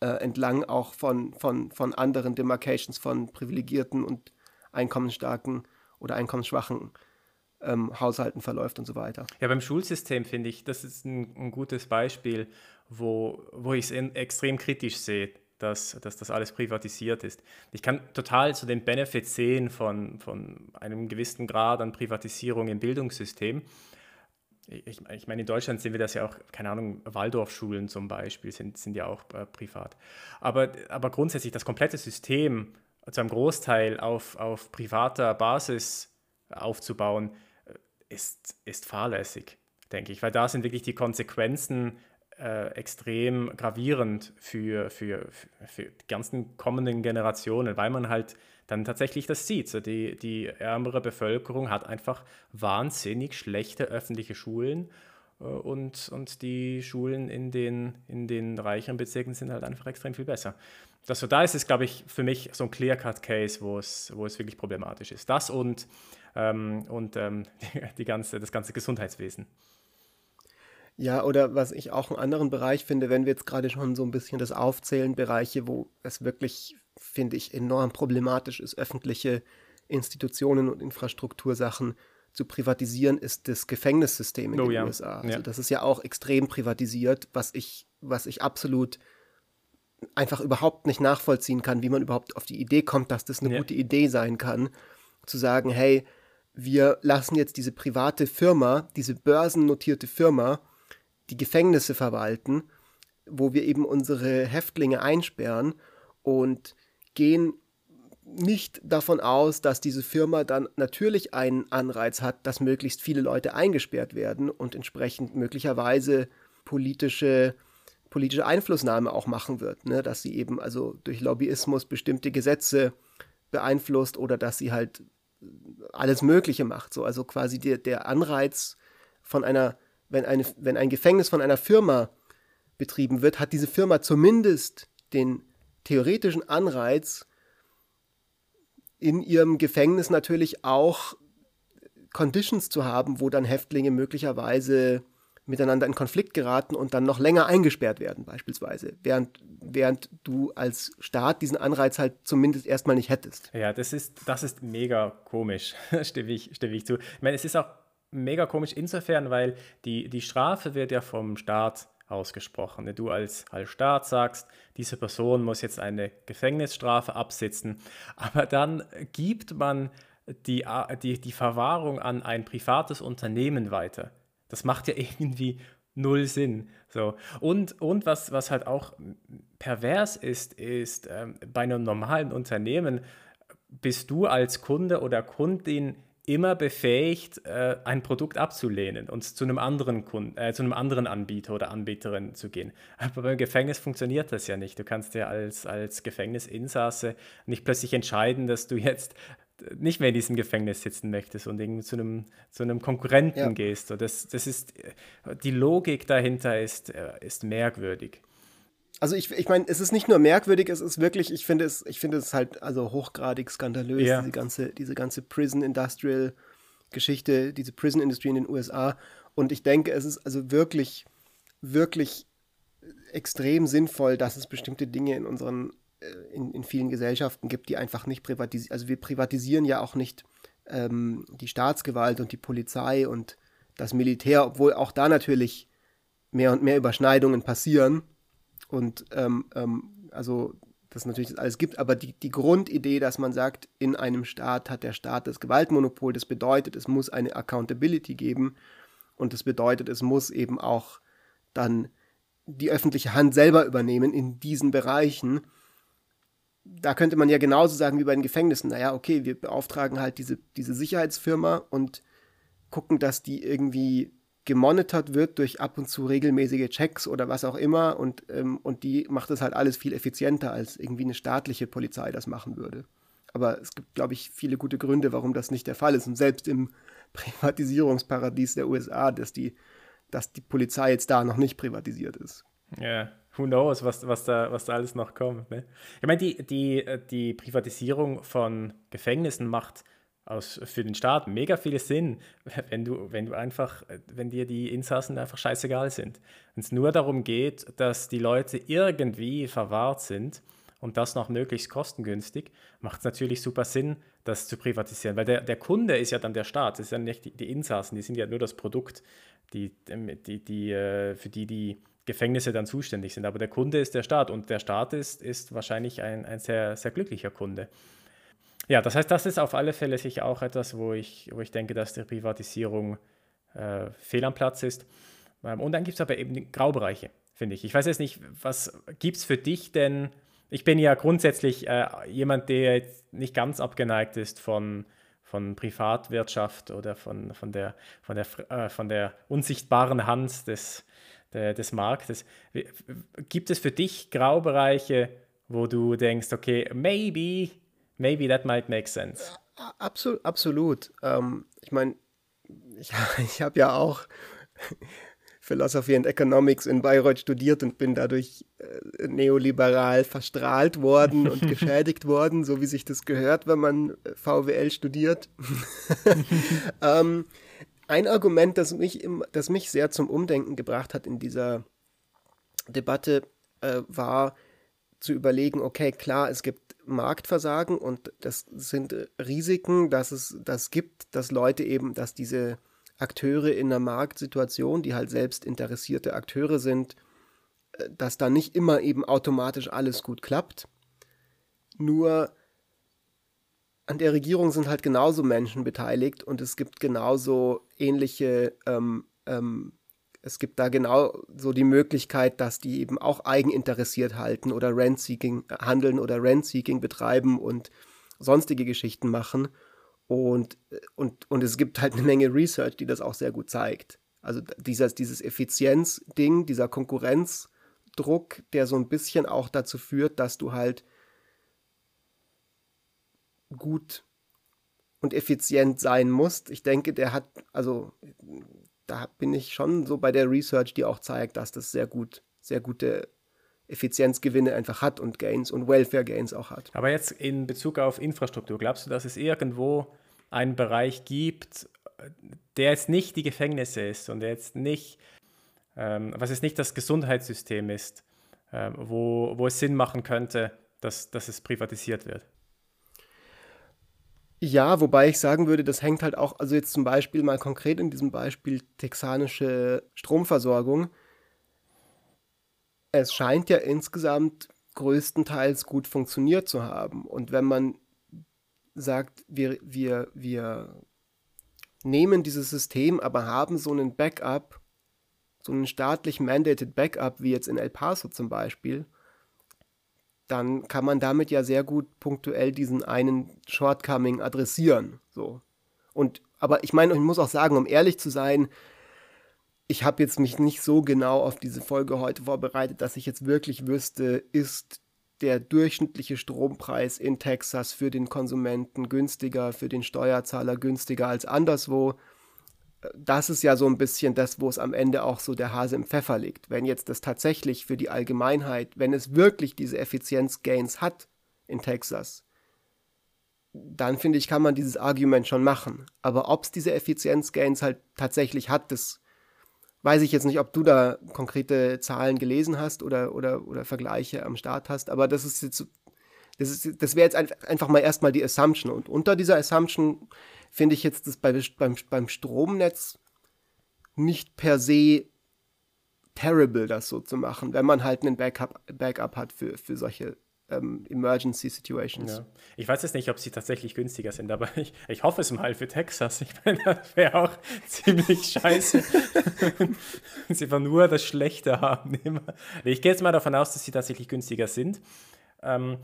äh, entlang auch von, von, von anderen Demarcations von privilegierten und einkommensstarken oder einkommensschwachen ähm, Haushalten verläuft und so weiter. Ja, beim Schulsystem finde ich, das ist ein, ein, gutes Beispiel, wo, wo ich es extrem kritisch sehe, dass, dass das alles privatisiert ist. Ich kann total so den Benefit sehen von, von einem gewissen Grad an Privatisierung im Bildungssystem. Ich, ich, meine, in Deutschland sehen wir das ja auch, keine Ahnung, Waldorfschulen zum Beispiel sind, sind ja auch äh, privat. Aber, aber grundsätzlich das komplette System zu einem Großteil auf, auf privater Basis aufzubauen, äh, ist, ist fahrlässig, denke ich, weil da sind wirklich die Konsequenzen äh, extrem gravierend für, für, für die ganzen kommenden Generationen, weil man halt dann tatsächlich das sieht. So die, die ärmere Bevölkerung hat einfach wahnsinnig schlechte öffentliche Schulen äh, und, und die Schulen in den, in den reicheren Bezirken sind halt einfach extrem viel besser. Das, so, da ist es, glaube ich, für mich so ein Clear-Cut-Case, wo es, wo es wirklich problematisch ist. Das und, ähm, und ähm, *laughs* die ganze, das ganze Gesundheitswesen. Ja, oder was ich auch einen anderen Bereich finde, wenn wir jetzt gerade schon so ein bisschen das aufzählen, Bereiche, wo es wirklich, finde ich, enorm problematisch ist, öffentliche Institutionen und Infrastruktursachen zu privatisieren, ist das Gefängnissystem in Oh den ja. USA. Also Ja. das ist ja auch extrem privatisiert, was ich, was ich absolut einfach überhaupt nicht nachvollziehen kann, wie man überhaupt auf die Idee kommt, dass das eine Ja. gute Idee sein kann, zu sagen, hey, wir lassen jetzt diese private Firma, diese börsennotierte Firma, die Gefängnisse verwalten, wo wir eben unsere Häftlinge einsperren und gehen nicht davon aus, dass diese Firma dann natürlich einen Anreiz hat, dass möglichst viele Leute eingesperrt werden und entsprechend möglicherweise politische, politische Einflussnahme auch machen wird, ne? dass sie eben also durch Lobbyismus bestimmte Gesetze beeinflusst oder dass sie halt alles Mögliche macht. So, also quasi der, der Anreiz von einer, wenn, eine, wenn ein Gefängnis von einer Firma betrieben wird, hat diese Firma zumindest den theoretischen Anreiz, in ihrem Gefängnis natürlich auch Conditions zu haben, wo dann Häftlinge möglicherweise miteinander in Konflikt geraten und dann noch länger eingesperrt werden, beispielsweise, während, während du als Staat diesen Anreiz halt zumindest erstmal nicht hättest. Ja, das ist, das ist mega komisch, *laughs* stimme ich, stimme ich zu. Ich meine, es ist auch mega komisch insofern, weil die, die Strafe wird ja vom Staat ausgesprochen. Du als, als Staat sagst, diese Person muss jetzt eine Gefängnisstrafe absitzen, *laughs* aber dann gibt man die, die, die Verwahrung an ein privates Unternehmen weiter. Das macht ja *laughs* irgendwie null Sinn. So. Und, und was, was halt auch pervers ist, ist, ähm, bei einem normalen Unternehmen bist du als Kunde oder Kundin immer befähigt, äh, ein Produkt abzulehnen und zu einem anderen Kunden, äh, zu einem anderen Anbieter oder Anbieterin zu gehen. Aber beim Gefängnis funktioniert das ja nicht. Du kannst ja als, als Gefängnisinsasse nicht plötzlich entscheiden, dass du jetzt nicht mehr in diesem Gefängnis sitzen möchtest und irgendwie zu einem, zu einem Konkurrenten Ja. gehst. So, das, das ist, die Logik dahinter ist, äh, ist merkwürdig. Also ich, ich meine, es ist nicht nur merkwürdig, es ist wirklich, ich finde es, ich finde es halt also hochgradig skandalös, Ja. diese ganze, diese ganze Prison Industrial Geschichte, diese Prison Industry in den USA. Und ich denke, es ist also wirklich, wirklich extrem sinnvoll, dass es bestimmte Dinge in unseren, in, in vielen Gesellschaften gibt, die einfach nicht privatisieren. Also wir privatisieren ja auch nicht ähm, die Staatsgewalt und die Polizei und das Militär, obwohl auch da natürlich mehr und mehr Überschneidungen passieren und ähm, ähm, also das natürlich das alles gibt, aber die, die Grundidee, dass man sagt, in einem Staat hat der Staat das Gewaltmonopol, das bedeutet, es muss eine Accountability geben und das bedeutet, es muss eben auch dann die öffentliche Hand selber übernehmen in diesen Bereichen. Da könnte man ja genauso sagen wie bei den Gefängnissen, naja, okay, wir beauftragen halt diese, diese Sicherheitsfirma und gucken, dass die irgendwie gemonitort wird durch ab und zu regelmäßige Checks oder was auch immer und, ähm, und die macht das halt alles viel effizienter, als irgendwie eine staatliche Polizei das machen würde. Aber es gibt, glaube ich, viele gute Gründe, warum das nicht der Fall ist. Und selbst im *laughs* Privatisierungsparadies der USA, dass die, dass die Polizei jetzt da noch nicht privatisiert ist. Ja, who knows, was, was, da, was da alles noch kommt. Ne? Ich meine, die, die, äh, die Privatisierung von Gefängnissen macht aus, für den Staat mega viel Sinn, *laughs* wenn du, wenn du einfach, äh, wenn dir die Insassen einfach scheißegal sind. Wenn es nur darum geht, dass die Leute irgendwie verwahrt sind und das noch möglichst kostengünstig, macht es natürlich super Sinn, das zu privatisieren. Weil der, der Kunde ist ja dann der Staat, das ist ja nicht die, die Insassen, die sind ja nur das Produkt, die, die, die, äh, für die die Gefängnisse dann zuständig sind. Aber der Kunde ist der Staat und der Staat ist, ist wahrscheinlich ein, ein sehr, sehr glücklicher Kunde. Ja, das heißt, das ist auf alle Fälle sicher auch etwas, wo ich, wo ich denke, dass die Privatisierung äh, fehl am Platz ist. Ähm, und dann gibt es aber eben Graubereiche, finde ich. Ich weiß jetzt nicht, was gibt es für dich denn? Ich bin ja grundsätzlich äh, jemand, der jetzt nicht ganz abgeneigt ist von, von Privatwirtschaft oder von, von, der, von, der, äh, von der unsichtbaren Hand des, der, des Marktes. Gibt es für dich Graubereiche, wo du denkst, okay, maybe maybe that might make sense. Absolut, absolut. Ähm, ich meine, ich, *laughs* ich habe ja auch *laughs* Philosophy and Economics in Bayreuth studiert und bin dadurch äh, neoliberal verstrahlt worden und *laughs* geschädigt worden, so wie sich das gehört, wenn man äh, VWL studiert. ähm, ein Argument, das mich, im, das mich sehr zum Umdenken gebracht hat in dieser Debatte, äh, war zu überlegen, okay, klar, es gibt Marktversagen und das sind Risiken, dass es das gibt, dass Leute eben, dass diese Akteure in einer Marktsituation, die halt selbst interessierte Akteure sind, äh, dass da nicht immer eben automatisch alles gut klappt. Nur an der Regierung sind halt genauso Menschen beteiligt und es gibt genauso ähnliche ähm, ähm, es gibt da genau so die Möglichkeit, dass die eben auch eigeninteressiert halten oder Rent-Seeking äh, handeln oder Rent-Seeking betreiben und sonstige Geschichten machen. Und, äh, und, und es gibt halt eine Menge Research, die das auch sehr gut zeigt. Also dieses, dieses Effizienz-Ding, dieser Konkurrenzdruck, der so ein bisschen auch dazu führt, dass du halt gut und effizient sein musst. Ich denke, der hat, also da bin ich schon so bei der Research, die auch zeigt, dass das sehr gut, sehr gute Effizienzgewinne einfach hat und Gains und Welfare Gains auch hat. Aber jetzt in Bezug auf Infrastruktur, glaubst du, dass es irgendwo einen Bereich gibt, der jetzt nicht die Gefängnisse ist und der jetzt nicht, ähm, was jetzt nicht das Gesundheitssystem ist, ähm, wo, wo es Sinn machen könnte, dass, dass es privatisiert wird? Ja, wobei ich sagen würde, das hängt halt auch, also jetzt zum Beispiel mal konkret in diesem Beispiel texanische Stromversorgung. Es scheint ja insgesamt größtenteils gut funktioniert zu haben. Und wenn man sagt, wir, wir, wir nehmen dieses System, aber haben so einen Backup, so einen staatlich mandated Backup, wie jetzt in El Paso zum Beispiel, dann kann man damit ja sehr gut punktuell diesen einen Shortcoming adressieren. So. Und, aber ich meine, ich muss auch sagen, um ehrlich zu sein, ich habe jetzt mich nicht so genau auf diese Folge heute vorbereitet, dass ich jetzt wirklich wüsste, ist der durchschnittliche Strompreis in Texas für den Konsumenten günstiger, für den Steuerzahler günstiger als anderswo das ist ja so ein bisschen das, wo es am Ende auch so der Hase im Pfeffer liegt. Wenn jetzt das tatsächlich für die Allgemeinheit, wenn es wirklich diese Effizienzgains hat in Texas, dann finde ich, kann man dieses Argument schon machen. Aber ob es diese Effizienzgains halt tatsächlich hat, das weiß ich jetzt nicht, ob du da konkrete Zahlen gelesen hast oder, oder, oder Vergleiche am Start hast. Aber das ist jetzt, das, das wäre jetzt einfach mal erstmal die Assumption. Und unter dieser Assumption finde ich jetzt das bei, beim, beim Stromnetz nicht per se terrible, das so zu machen, wenn man halt einen Backup, Backup hat für, für solche ähm, Emergency Situations. Ja. Ich weiß jetzt nicht, ob sie tatsächlich günstiger sind, aber ich, ich hoffe es mal für Texas. Ich meine, das wäre auch *laughs* ziemlich scheiße, wenn *laughs* sie nur das Schlechte haben. Ich gehe jetzt mal davon aus, dass sie tatsächlich günstiger sind. Ähm,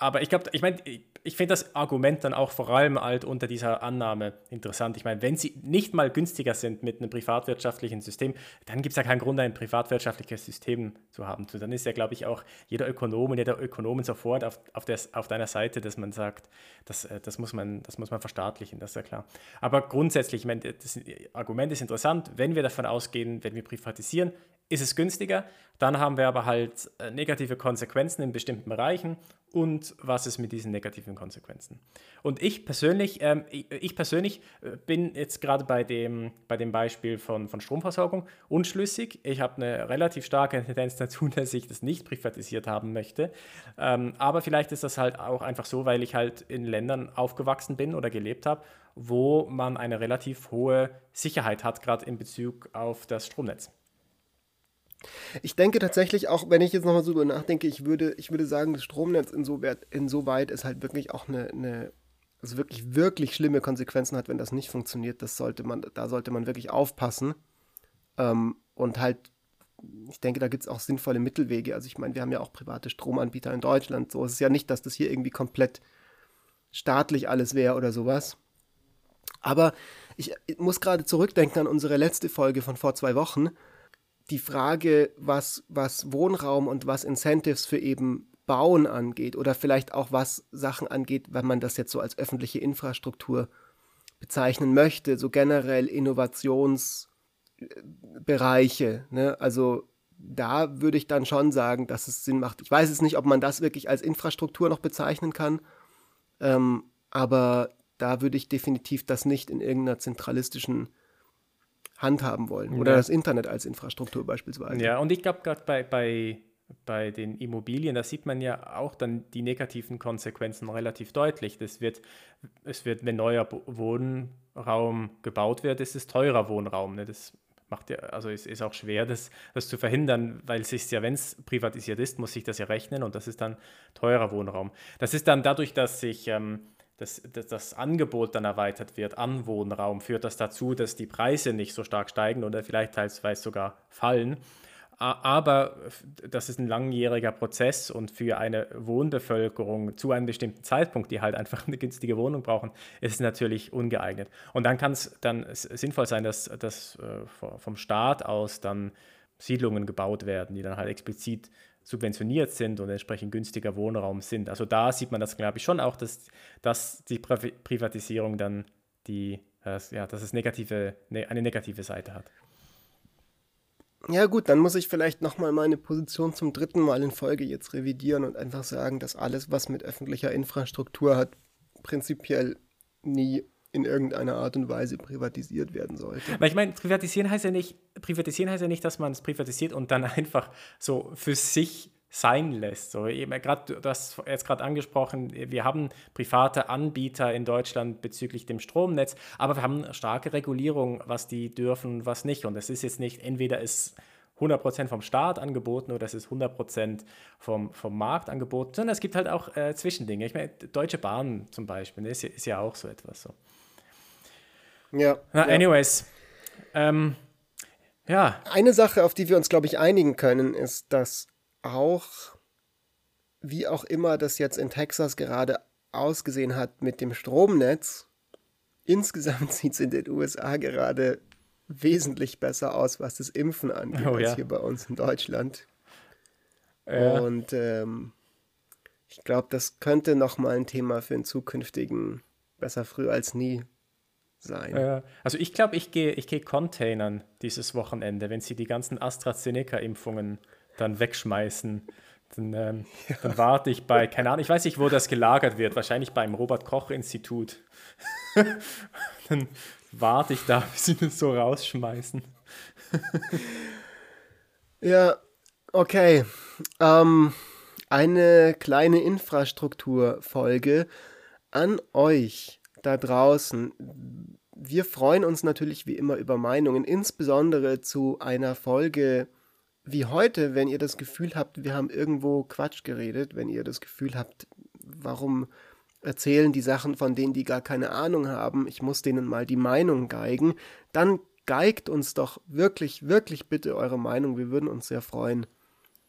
aber ich glaube, ich meine, ich finde das Argument dann auch vor allem halt unter dieser Annahme interessant. Ich meine, wenn sie nicht mal günstiger sind mit einem privatwirtschaftlichen System, dann gibt es ja keinen Grund, ein privatwirtschaftliches System zu haben. Und dann ist ja, glaube ich, auch jeder Ökonom und jeder Ökonomen sofort auf, auf, des, auf deiner Seite, dass man sagt, das, äh, das, muss man, das muss man verstaatlichen, das ist ja klar. Aber grundsätzlich, ich meine, das Argument ist interessant, wenn wir davon ausgehen, wenn wir privatisieren, ist es günstiger, dann haben wir aber halt äh, negative Konsequenzen in bestimmten Bereichen und was ist mit diesen negativen Konsequenzen. Und ich persönlich, ähm, ich, ich, persönlich äh, bin jetzt gerade bei dem, bei dem Beispiel von, von Stromversorgung unschlüssig. Ich habe eine relativ starke *laughs* Tendenz dazu, dass ich das nicht privatisiert haben möchte. Ähm, aber vielleicht ist das halt auch einfach so, weil ich halt in Ländern aufgewachsen bin oder gelebt habe, wo man eine relativ hohe Sicherheit hat, gerade in Bezug auf das Stromnetz. Ich denke tatsächlich auch, wenn ich jetzt nochmal so nachdenke, ich würde, ich würde sagen, das Stromnetz insoweit, ist halt wirklich auch eine, eine, also wirklich, wirklich schlimme Konsequenzen hat, wenn das nicht funktioniert. Das sollte man, da sollte man wirklich aufpassen. Ähm, und halt, ich denke, da gibt es auch sinnvolle Mittelwege. Also ich meine, wir haben ja auch private Stromanbieter in Deutschland. So es ist ja nicht, dass das hier irgendwie komplett staatlich alles wäre oder sowas. Aber ich, ich muss gerade zurückdenken an unsere letzte Folge von vor zwei Wochen die Frage, was, was Wohnraum und was Incentives für eben Bauen angeht oder vielleicht auch was Sachen angeht, wenn man das jetzt so als öffentliche Infrastruktur bezeichnen möchte, so generell Innovationsbereiche. Ne? Also da würde ich dann schon sagen, dass es Sinn macht. Ich weiß es nicht, ob man das wirklich als Infrastruktur noch bezeichnen kann, ähm, aber da würde ich definitiv das nicht in irgendeiner zentralistischen handhaben wollen. Oder ja. das Internet als Infrastruktur beispielsweise. Ja, und ich glaube gerade bei, bei bei den Immobilien, da sieht man ja auch dann die negativen Konsequenzen relativ deutlich. Das wird, es wird, wenn neuer Wohnraum gebaut wird, ist es teurer Wohnraum. Ne? Das macht ja, also es ist auch schwer, das, das zu verhindern, weil es sich ja, wenn es privatisiert ist, muss sich das ja rechnen und das ist dann teurer Wohnraum. Das ist dann dadurch, dass sich ähm, das, das, das, Angebot dann erweitert wird an Wohnraum, führt das dazu, dass die Preise nicht so stark steigen oder vielleicht teilweise sogar fallen. Aber das ist ein langjähriger Prozess und für eine Wohnbevölkerung zu einem bestimmten Zeitpunkt, die halt einfach eine günstige Wohnung brauchen, ist es natürlich ungeeignet. Und dann kann es dann sinnvoll sein, dass, dass äh, vom Staat aus dann Siedlungen gebaut werden, die dann halt explizit subventioniert sind und entsprechend günstiger Wohnraum sind. Also da sieht man das, glaube ich, schon auch, dass, dass die Privatisierung dann die, ja, dass es negative, ne, eine negative Seite hat. Ja gut, dann muss ich vielleicht nochmal meine Position zum dritten Mal in Folge jetzt revidieren und einfach sagen, dass alles, was mit öffentlicher Infrastruktur hat, prinzipiell nie in irgendeiner Art und Weise privatisiert werden sollte. Weil ich meine, privatisieren heißt ja nicht, privatisieren heißt ja nicht, dass man es privatisiert und dann *laughs* einfach so für sich sein lässt. So, eben gerade das jetzt gerade angesprochen, wir haben private Anbieter in Deutschland bezüglich dem Stromnetz, aber wir haben starke Regulierung, was die dürfen, was nicht. Und es ist jetzt nicht, entweder ist 100% vom Staat angeboten oder es ist 100% vom, vom Markt angeboten, sondern es gibt halt auch äh, Zwischendinge. Ich meine, Deutsche Bahn zum Beispiel ist, ist ja auch so etwas so. Ja. Na, ja. anyways. Ähm, ja. Eine Sache, auf die wir uns, glaube ich, einigen können, ist, dass auch, wie auch immer das jetzt in Texas gerade ausgesehen hat mit dem Stromnetz, insgesamt *laughs* sieht es in den USA gerade wesentlich besser aus, was das Impfen angeht, oh, als hier bei uns in Deutschland. Ja. Und ähm, ich glaube, das könnte nochmal ein Thema für einen zukünftigen Besser früh als nie sein. Äh, also ich glaube, ich gehe ich geh Containern dieses Wochenende, wenn sie die ganzen AstraZeneca-Impfungen dann wegschmeißen. Dann, ähm, ja. dann, warte ich bei, keine Ahnung, ich weiß nicht, wo das gelagert wird, wahrscheinlich beim Robert-Koch-Institut. *laughs* dann warte ich da, bis sie das so rausschmeißen. ja, okay. Ähm, eine kleine Infrastrukturfolge an euch da draußen. Wir freuen uns natürlich wie immer über Meinungen, insbesondere zu einer Folge wie heute, wenn ihr das Gefühl habt, wir haben irgendwo Quatsch geredet, wenn ihr das Gefühl habt, warum erzählen die Sachen von denen, die gar keine Ahnung haben, ich muss denen mal die Meinung geigen, dann geigt uns doch wirklich, wirklich bitte eure Meinung. Wir würden uns sehr freuen,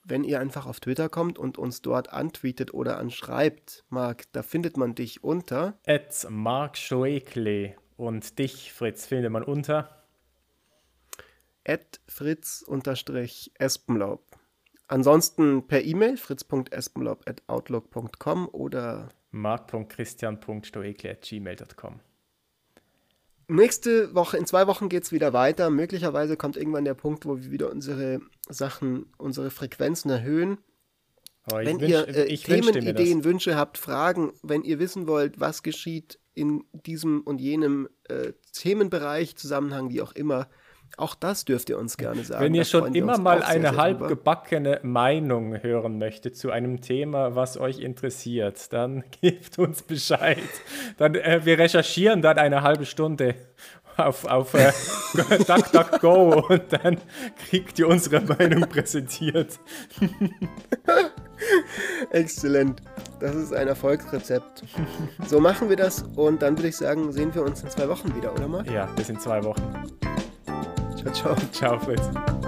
wenn ihr einfach auf Twitter kommt und uns dort antweetet oder anschreibt. Marc, da findet man dich unter. At Mark Stoekle. Und dich, Fritz, findet man unter fritz-espenlaub. Ansonsten per E-Mail fritz.espenlaub.outlook.com oder mark.christian.stoekle.gmail.com. Nächste Woche, in zwei Wochen geht es wieder weiter. Möglicherweise kommt irgendwann der Punkt, wo wir wieder unsere Sachen, unsere Frequenzen erhöhen. wenn wünsch, ihr äh, Themen, Ideen, Wünsche habt, Fragen, wenn ihr wissen wollt, was geschieht in diesem und jenem äh, Themenbereich, Zusammenhang, wie auch immer, auch das dürft ihr uns gerne sagen. Wenn ihr schon immer mal eine sehr, halb gebackene Meinung hören möchtet zu einem Thema, was euch interessiert, dann *laughs* gebt uns Bescheid. Dann, äh, wir recherchieren dann eine halbe Stunde auf, auf äh, *laughs* DuckDuckGo und dann kriegt ihr unsere Meinung präsentiert. *laughs* Exzellent. Das ist ein Erfolgsrezept. So machen wir das und dann würde ich sagen, sehen wir uns in zwei Wochen wieder, oder mal? Ja, bis in zwei Wochen. Ciao, ciao. Ciao, Fritz.